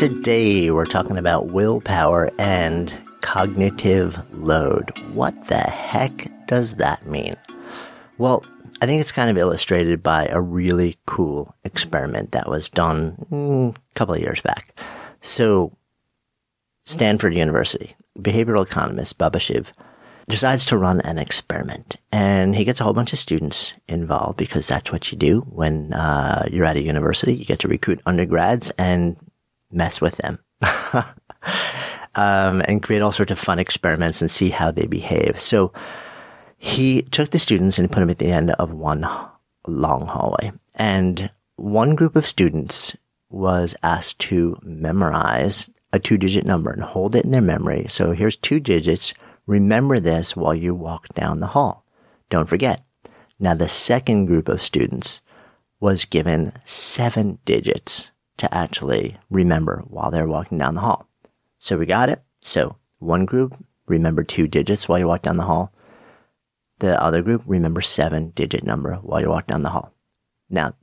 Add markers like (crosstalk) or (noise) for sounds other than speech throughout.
Today we're talking about willpower and cognitive load. What the heck does that mean? Well, I think it's kind of illustrated by a really cool experiment that was done mm, a couple of years back. So, Stanford University, behavioral economist Baba Shiv decides to run an experiment. And he gets a whole bunch of students involved because that's what you do when uh, you're at a university. You get to recruit undergrads and mess with them. (laughs) um, and create all sorts of fun experiments and see how they behave. So he took the students and put them at the end of one long hallway. And one group of students was asked to memorize a two digit number and hold it in their memory. So here's two digits. Remember this while you walk down the hall. Don't forget. Now, the second group of students was given seven digits to actually remember while they're walking down the hall. So we got it. So one group, remember two digits while you walk down the hall. The other group, remember seven digit number while you walk down the hall. Now,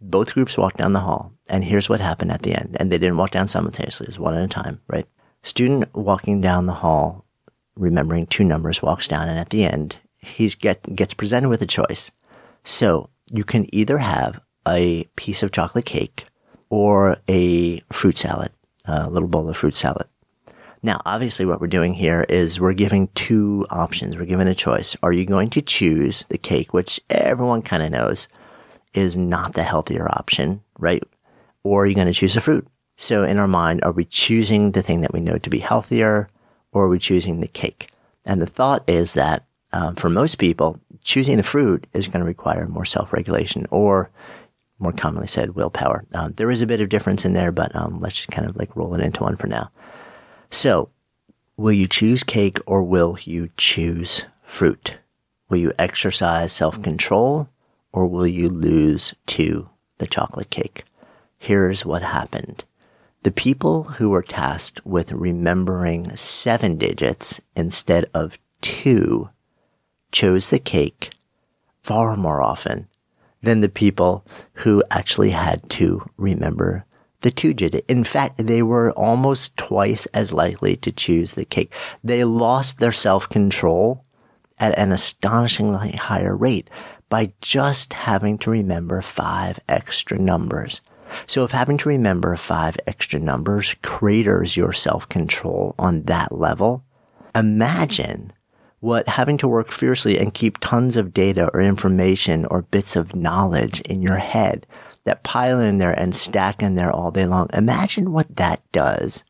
both groups walked down the hall, and here's what happened at the end. And they didn't walk down simultaneously, it was one at a time, right? Student walking down the hall, remembering two numbers, walks down, and at the end, he get, gets presented with a choice. So you can either have a piece of chocolate cake or a fruit salad, a little bowl of fruit salad. Now, obviously, what we're doing here is we're giving two options. We're giving a choice. Are you going to choose the cake, which everyone kind of knows is not the healthier option, right? Or are you going to choose a fruit? So, in our mind, are we choosing the thing that we know to be healthier, or are we choosing the cake? And the thought is that um, for most people, choosing the fruit is going to require more self regulation, or more commonly said, willpower. Um, there is a bit of difference in there, but um, let's just kind of like roll it into one for now. So, will you choose cake or will you choose fruit? Will you exercise self control or will you lose to the chocolate cake? Here's what happened. The people who were tasked with remembering seven digits instead of two chose the cake far more often than the people who actually had to remember the two digit. In fact, they were almost twice as likely to choose the cake. They lost their self control at an astonishingly higher rate by just having to remember five extra numbers. So if having to remember five extra numbers craters your self control on that level, imagine what having to work fiercely and keep tons of data or information or bits of knowledge in your head that pile in there and stack in there all day long. Imagine what that does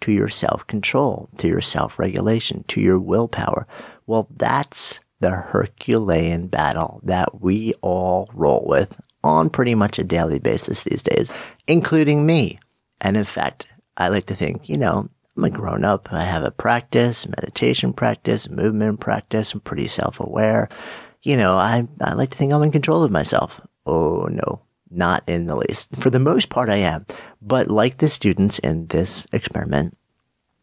to your self control, to your self regulation, to your willpower. Well, that's the Herculean battle that we all roll with on pretty much a daily basis these days, including me. And in fact, I like to think, you know, I'm a grown up. I have a practice, meditation practice, movement practice. I'm pretty self aware. You know, I, I like to think I'm in control of myself. Oh no, not in the least. For the most part, I am. But like the students in this experiment,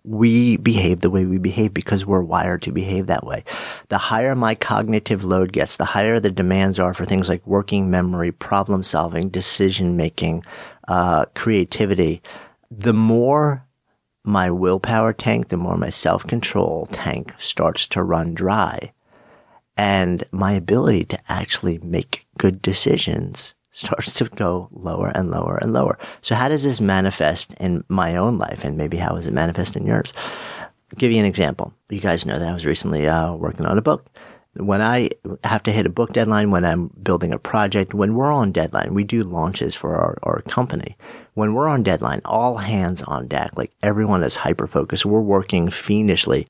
we behave the way we behave because we're wired to behave that way. The higher my cognitive load gets, the higher the demands are for things like working memory, problem solving, decision making, uh, creativity, the more my willpower tank, the more my self control tank starts to run dry. And my ability to actually make good decisions starts to go lower and lower and lower. So how does this manifest in my own life and maybe how does it manifest in yours? I'll give you an example. You guys know that I was recently uh, working on a book. When I have to hit a book deadline, when I'm building a project, when we're on deadline, we do launches for our, our company. When we're on deadline, all hands on deck, like everyone is hyper focused. We're working fiendishly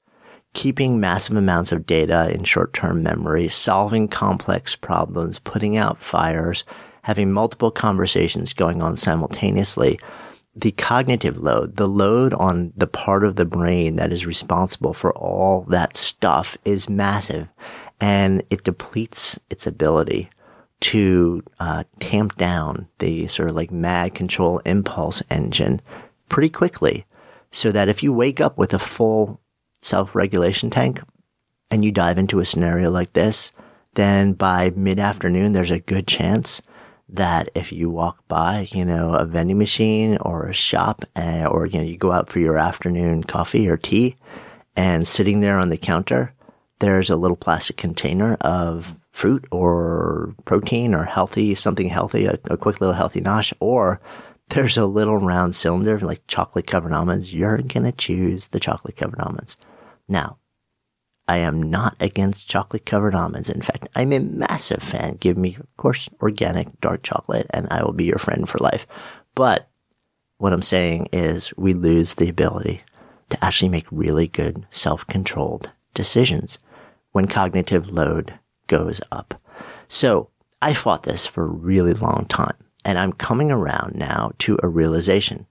keeping massive amounts of data in short term memory, solving complex problems, putting out fires, having multiple conversations going on simultaneously, the cognitive load, the load on the part of the brain that is responsible for all that stuff is massive and it depletes its ability to uh, tamp down the sort of like mad control impulse engine pretty quickly so that if you wake up with a full self regulation tank and you dive into a scenario like this, then by mid afternoon, there's a good chance that if you walk by, you know, a vending machine or a shop and, or, you know, you go out for your afternoon coffee or tea and sitting there on the counter, there's a little plastic container of fruit or protein or healthy, something healthy, a, a quick little healthy nosh, or there's a little round cylinder like chocolate covered almonds. You're going to choose the chocolate covered almonds. Now, I am not against chocolate covered almonds. In fact, I'm a massive fan. Give me, of course, organic dark chocolate and I will be your friend for life. But what I'm saying is we lose the ability to actually make really good self controlled decisions when cognitive load goes up. So I fought this for a really long time and I'm coming around now to a realization.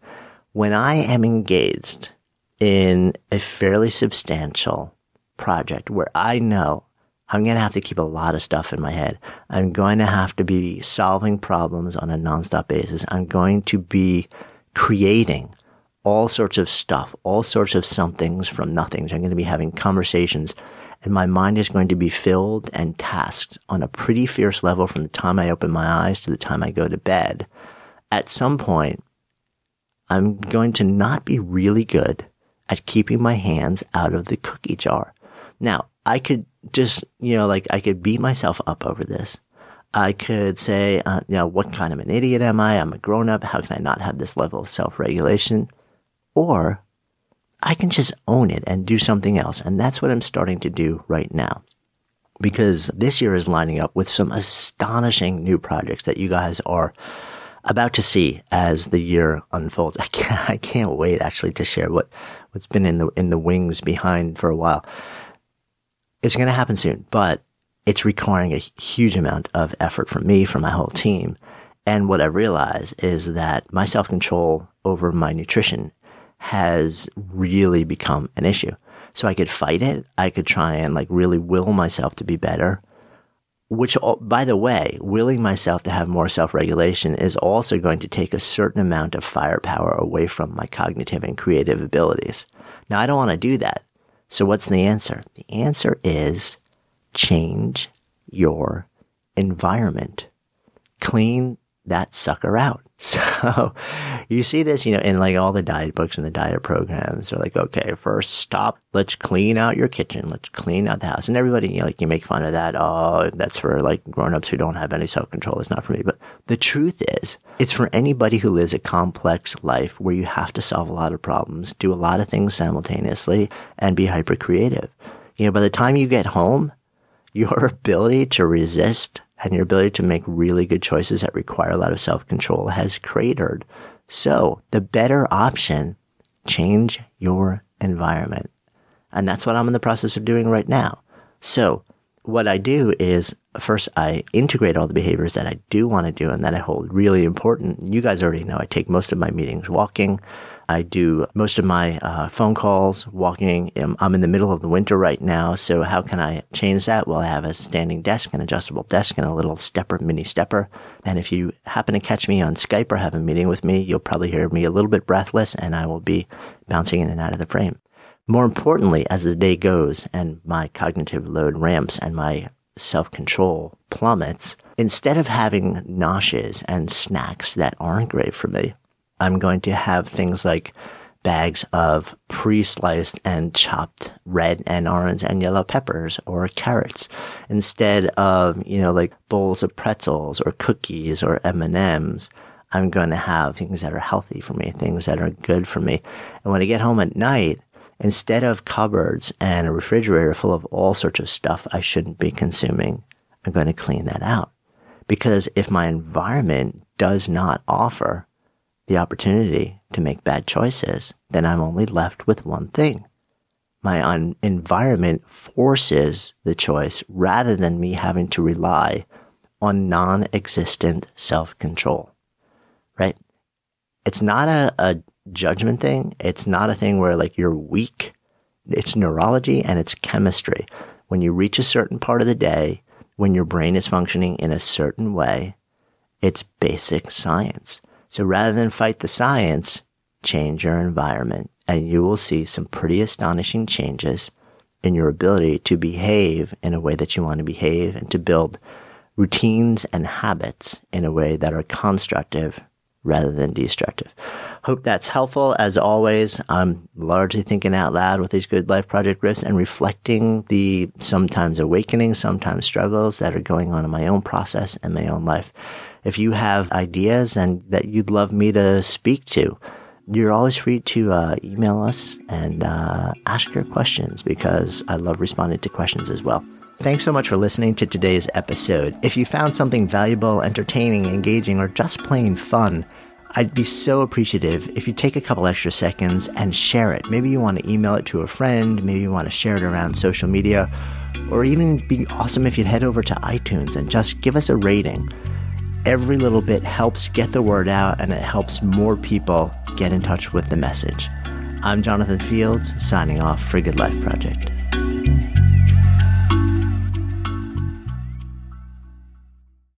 When I am engaged in a fairly substantial project where I know I'm going to have to keep a lot of stuff in my head. I'm going to have to be solving problems on a nonstop basis. I'm going to be creating all sorts of stuff, all sorts of somethings from nothings. I'm going to be having conversations and my mind is going to be filled and tasked on a pretty fierce level from the time I open my eyes to the time I go to bed. At some point, I'm going to not be really good at keeping my hands out of the cookie jar. Now, I could just, you know, like I could beat myself up over this. I could say, uh, you know, what kind of an idiot am I? I'm a grown up. How can I not have this level of self regulation? Or I can just own it and do something else. And that's what I'm starting to do right now. Because this year is lining up with some astonishing new projects that you guys are about to see as the year unfolds. (laughs) I can't, I can't wait actually to share what, what's been in the, in the wings behind for a while. It's going to happen soon, but it's requiring a huge amount of effort from me, from my whole team. And what I realize is that my self control over my nutrition has really become an issue. So I could fight it. I could try and like really will myself to be better. Which, by the way, willing myself to have more self regulation is also going to take a certain amount of firepower away from my cognitive and creative abilities. Now, I don't want to do that. So what's the answer? The answer is change your environment. Clean that sucker out. (laughs) So you see this, you know, in like all the diet books and the diet programs. They're like, okay, first stop. Let's clean out your kitchen. Let's clean out the house. And everybody, you know, like you make fun of that. Oh, that's for like grown-ups who don't have any self-control. It's not for me. But the truth is, it's for anybody who lives a complex life where you have to solve a lot of problems, do a lot of things simultaneously, and be hyper creative. You know, by the time you get home, your ability to resist and your ability to make really good choices that require a lot of self control has cratered. So the better option, change your environment. And that's what I'm in the process of doing right now. So what I do is first I integrate all the behaviors that I do want to do and that I hold really important. You guys already know I take most of my meetings walking. I do most of my uh, phone calls walking. I'm in the middle of the winter right now, so how can I change that? Well, I have a standing desk, an adjustable desk, and a little stepper, mini stepper. And if you happen to catch me on Skype or have a meeting with me, you'll probably hear me a little bit breathless, and I will be bouncing in and out of the frame. More importantly, as the day goes and my cognitive load ramps and my self control plummets, instead of having noshes and snacks that aren't great for me, I'm going to have things like bags of pre-sliced and chopped red and orange and yellow peppers or carrots instead of, you know, like bowls of pretzels or cookies or M&Ms. I'm going to have things that are healthy for me, things that are good for me. And when I get home at night, instead of cupboards and a refrigerator full of all sorts of stuff I shouldn't be consuming, I'm going to clean that out. Because if my environment does not offer the opportunity to make bad choices, then I'm only left with one thing. My environment forces the choice rather than me having to rely on non existent self control, right? It's not a, a judgment thing. It's not a thing where like you're weak. It's neurology and it's chemistry. When you reach a certain part of the day, when your brain is functioning in a certain way, it's basic science. So rather than fight the science, change your environment and you will see some pretty astonishing changes in your ability to behave in a way that you want to behave and to build routines and habits in a way that are constructive rather than destructive. Hope that's helpful. As always, I'm largely thinking out loud with these good life project riffs and reflecting the sometimes awakening, sometimes struggles that are going on in my own process and my own life. If you have ideas and that you'd love me to speak to, you're always free to uh, email us and uh, ask your questions because I love responding to questions as well. Thanks so much for listening to today's episode. If you found something valuable, entertaining, engaging, or just plain fun, I'd be so appreciative if you take a couple extra seconds and share it. Maybe you want to email it to a friend, maybe you want to share it around social media, or even be awesome if you'd head over to iTunes and just give us a rating. Every little bit helps get the word out and it helps more people get in touch with the message. I'm Jonathan Fields, signing off for Good Life Project.